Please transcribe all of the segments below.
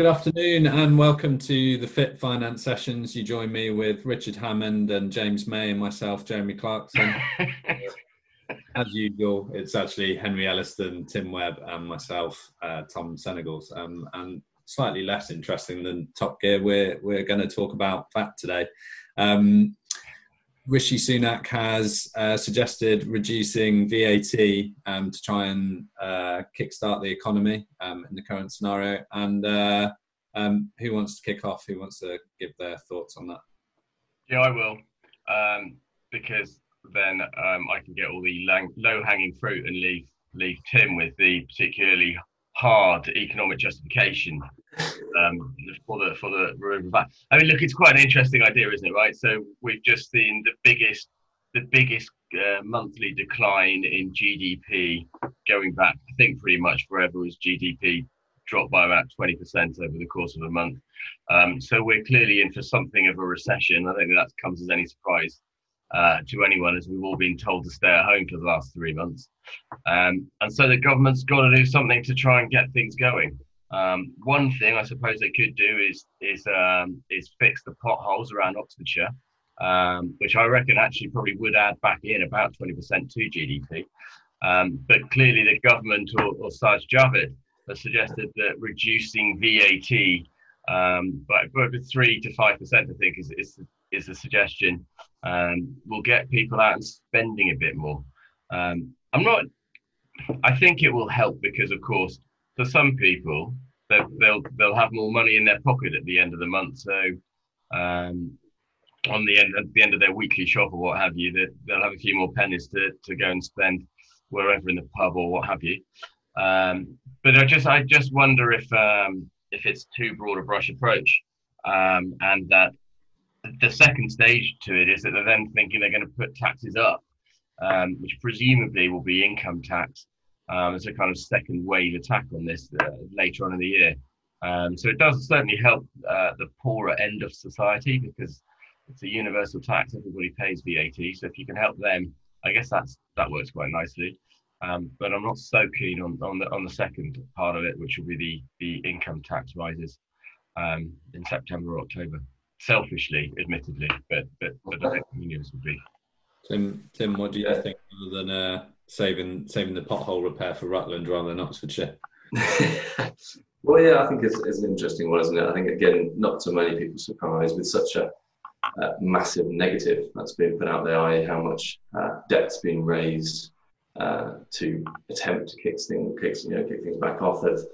Good afternoon and welcome to the Fit Finance Sessions. You join me with Richard Hammond and James May and myself, Jeremy Clarkson. As usual, it's actually Henry Elliston, Tim Webb, and myself, uh, Tom Senegals. Um, and slightly less interesting than Top Gear, we're, we're going to talk about VAT today. Um, Rishi Sunak has uh, suggested reducing VAT um, to try and uh, kickstart the economy um, in the current scenario. And uh, um, who wants to kick off? Who wants to give their thoughts on that? Yeah, I will, um, because then um, I can get all the low-hanging fruit and leave leave Tim with the particularly hard economic justification um, for the for the removal of I mean, look, it's quite an interesting idea, isn't it? Right. So we've just seen the biggest the biggest uh, monthly decline in GDP going back, I think, pretty much forever as GDP dropped by about 20% over the course of a month. Um, so we're clearly in for something of a recession. I don't think that comes as any surprise uh, to anyone, as we've all been told to stay at home for the last three months. Um, and so the government's got to do something to try and get things going. Um, one thing I suppose they could do is is um, is fix the potholes around Oxfordshire, um, which I reckon actually probably would add back in about 20% to GDP. Um, but clearly, the government or, or Sajid Javid has suggested that reducing VAT um, by, three to five percent, I think, is is is a suggestion. Um, will get people out and spending a bit more. I'm not. I think it will help because, of course for some people, they'll, they'll they'll have more money in their pocket at the end of the month. So um, on the end at the end of their weekly shop or what have you, they, they'll have a few more pennies to, to go and spend wherever in the pub or what have you. Um, but I just I just wonder if um, if it's too broad a brush approach, um, and that the second stage to it is that they're then thinking they're going to put taxes up, um, which presumably will be income tax um, as a kind of second wave attack on this uh, later on in the year. Um, so it does certainly help uh, the poorer end of society because it's a universal tax; everybody pays VAT. So if you can help them, I guess that's that works quite nicely. Um, but I'm not so keen on, on the on the second part of it, which will be the the income tax rises um, in September or October. Selfishly, admittedly, but but, but I think unions would be. Tim, Tim, what do you think other than uh, saving saving the pothole repair for Rutland rather than Oxfordshire. well, yeah, I think it's, it's, an interesting one, isn't it? I think again, not so many people surprised with such a massive negative that's being put out there, how much uh, debt's been raised uh, to attempt to kick things, kick, you know, kick things back off. That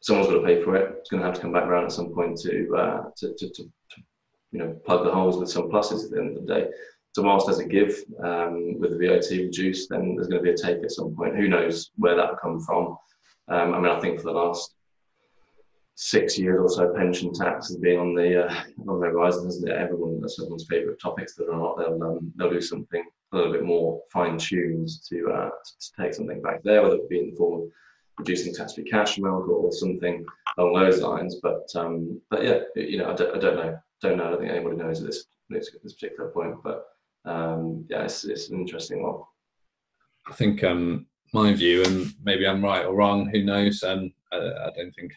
someone's got to pay for it. It's going to have to come back around at some point to, uh, to, to, to, to you know plug the holes with some pluses at the end of the day. So whilst there's a give um, with the VAT reduced, then there's going to be a take at some point. Who knows where that will come from? Um, I mean, I think for the last six years or so, pension tax has been on the uh, on the horizon, hasn't it? Everyone, that's everyone's favourite topics that are not. They'll um, they'll do something a little bit more fine tuned to, uh, to take something back there, whether it be in the form of reducing tax-free cash amount or, or something along those lines. But um, but yeah, you know, I don't, I don't know, don't know. I don't think anybody knows at this this, this particular point, but um, yeah, it's, it's an interesting one. I think um, my view, and maybe I'm right or wrong, who knows? Um, I, I don't think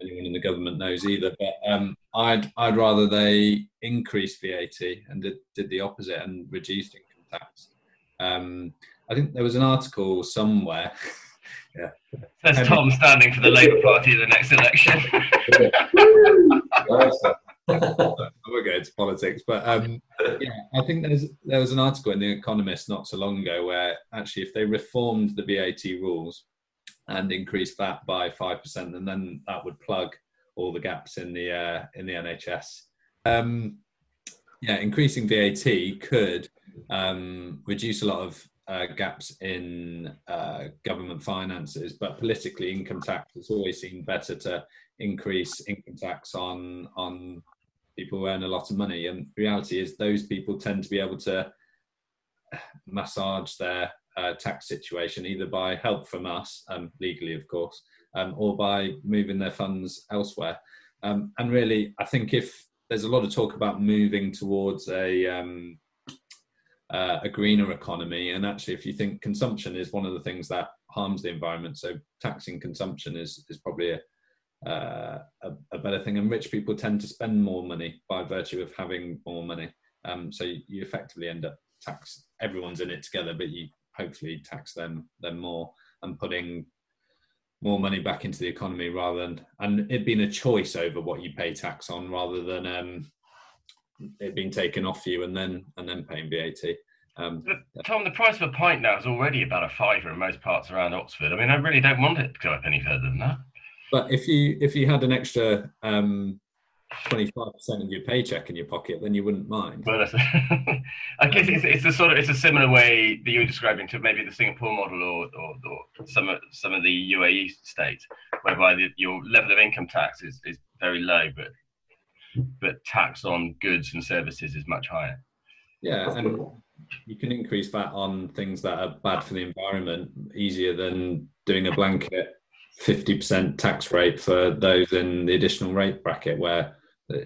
anyone in the government knows either. But um, I'd I'd rather they increased VAT and did, did the opposite and reduced income tax. Um, I think there was an article somewhere. yeah. There's Tom standing for the Labour Party in the next election. we'll go into politics, but um, yeah, I think there was an article in the Economist not so long ago where actually if they reformed the VAT rules and increased that by five percent, and then that would plug all the gaps in the uh, in the NHS. Um, yeah, increasing VAT could um, reduce a lot of uh, gaps in uh, government finances, but politically, income tax has always seemed better to increase income tax on on people who earn a lot of money. And reality is, those people tend to be able to massage their uh, tax situation either by help from us, um, legally, of course, um, or by moving their funds elsewhere. Um, and really, I think if there's a lot of talk about moving towards a um, uh, a greener economy, and actually, if you think consumption is one of the things that harms the environment, so taxing consumption is is probably a uh, a, a, better thing. And rich people tend to spend more money by virtue of having more money. Um, so you, you, effectively end up tax everyone's in it together, but you hopefully tax them them more and putting more money back into the economy rather than and it being a choice over what you pay tax on rather than um, it being taken off you and then and then paying VAT. Um, Tom, the price of a pint now is already about a fiver in most parts around Oxford. I mean, I really don't want it to go up any further than that. But if you if you had an extra um, 25% of your paycheck in your pocket, then you wouldn't mind. Well, I guess it's, it's a sort of it's a similar way that you were describing to maybe the Singapore model or, or, or some of some of the UAE states, whereby the, your level of income tax is, is very low, but but tax on goods and services is much higher. Yeah, and you can increase that on things that are bad for the environment easier than doing a blanket 50% tax rate for those in the additional rate bracket where uh,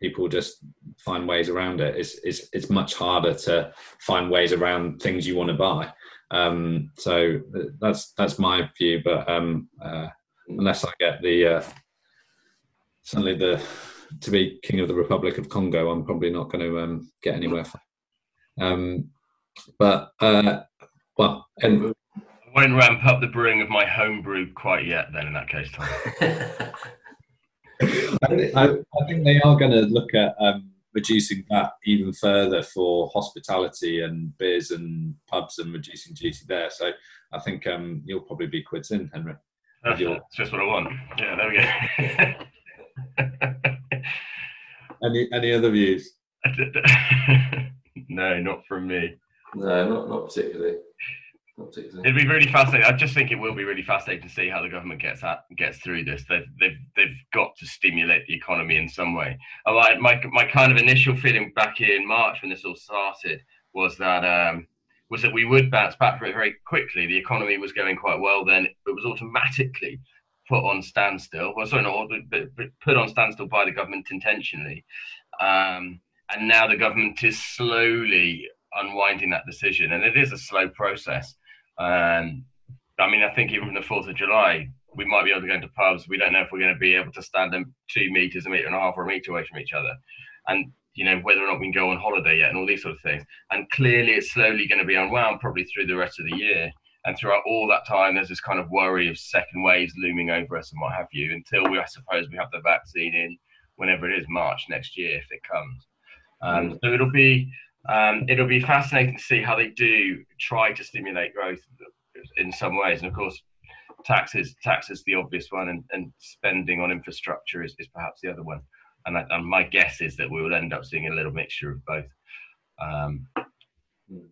people just find ways around it. It's, it's, it's much harder to find ways around things you want to buy. Um, so uh, that's that's my view. But um, uh, unless I get the uh, suddenly the to be king of the Republic of Congo, I'm probably not going to um, get anywhere. Um, but uh, well, and I won't ramp up the brewing of my home brew quite yet. Then, in that case, Tom. I, I, I, think they are going to look at um, reducing that even further for hospitality and beers and pubs and reducing duty there. So I think um, you'll probably be quids in, Henry. That's, that's just what I want. Yeah, there we go. any any other views? no, not from me. No, not not particularly. It'd be really fascinating. I just think it will be really fascinating to see how the government gets at, gets through this. They've, they've, they've got to stimulate the economy in some way. My, my, my kind of initial feeling back in March when this all started was that um, was that we would bounce back very, very quickly. The economy was going quite well then. It was automatically put on standstill. Well, sorry, not put on standstill by the government intentionally. Um, and now the government is slowly unwinding that decision, and it is a slow process. Um, I mean, I think even from the Fourth of July, we might be able to go into pubs. We don't know if we're going to be able to stand them two meters, a meter and a half, or a meter away from each other, and you know whether or not we can go on holiday yet, and all these sort of things. And clearly, it's slowly going to be unwound, probably through the rest of the year. And throughout all that time, there's this kind of worry of second waves looming over us and what have you, until we, I suppose, we have the vaccine in whenever it is March next year, if it comes. Um, mm. so it'll be um, it'll be fascinating to see how they do try to stimulate growth in some ways. And of course, taxes taxes the obvious one, and, and spending on infrastructure is, is perhaps the other one. And, and, my guess is that we will end up seeing a little mixture of both. Um,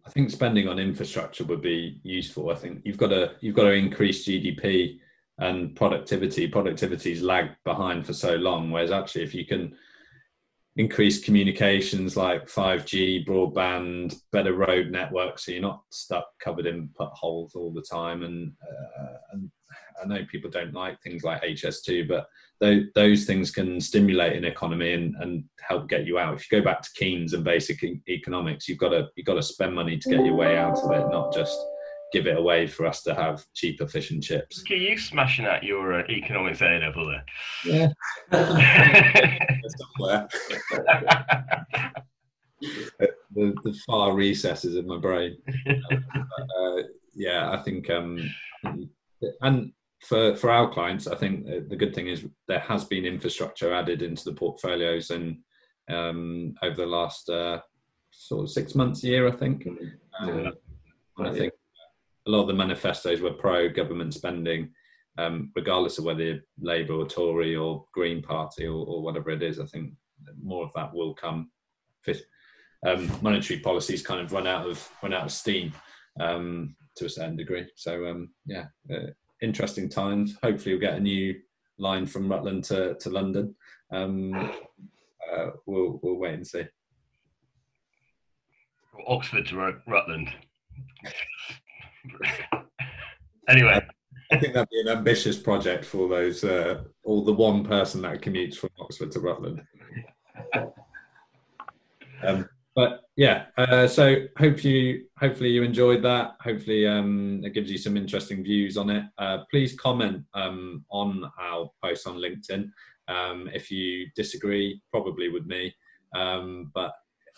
I think spending on infrastructure would be useful. I think you've got to you've got to increase GDP and productivity. Productivity's lagged behind for so long, whereas actually, if you can increased communications like 5G, broadband, better road network, so you're not stuck covered in potholes all the time. And, uh, and I know people don't like things like HS2, but those, those things can stimulate an economy and, and help get you out. If you go back to Keynes and basic economics, you've got to you've got to spend money to get your way out of it, not just give it away for us to have cheaper fish and chips. Are you smashing at your uh, economics A level there? Yeah. the, the far recesses of my brain. uh, yeah, I think, um, and for for our clients, I think the good thing is there has been infrastructure added into the portfolios and um, over the last uh, sort of six months, a year, I think. Um, I think a lot of the manifestos were pro government spending, um, regardless of whether you're Labour or Tory or Green Party or, or, whatever it is. I think more of that will come. Um, monetary policies kind of run out of run out of steam um, to a certain degree. So um, yeah, uh, interesting times. Hopefully, we'll get a new line from Rutland to, to London. Um, uh, we'll we'll wait and see. Oxford to Rutland. anyway. I think that'd be an ambitious project for those, uh, all the one person that commutes from Oxford to Rutland. um, but yeah, uh, so hope you hopefully you enjoyed that. Hopefully um, it gives you some interesting views on it. Uh, please comment um, on our post on LinkedIn um, if you disagree, probably with me. Um, but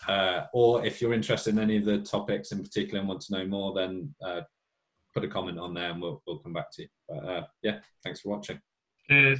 uh, or if you're interested in any of the topics in particular and want to know more, then uh, put a comment on there and we'll, we'll come back to you. But uh, yeah, thanks for watching. Cheers.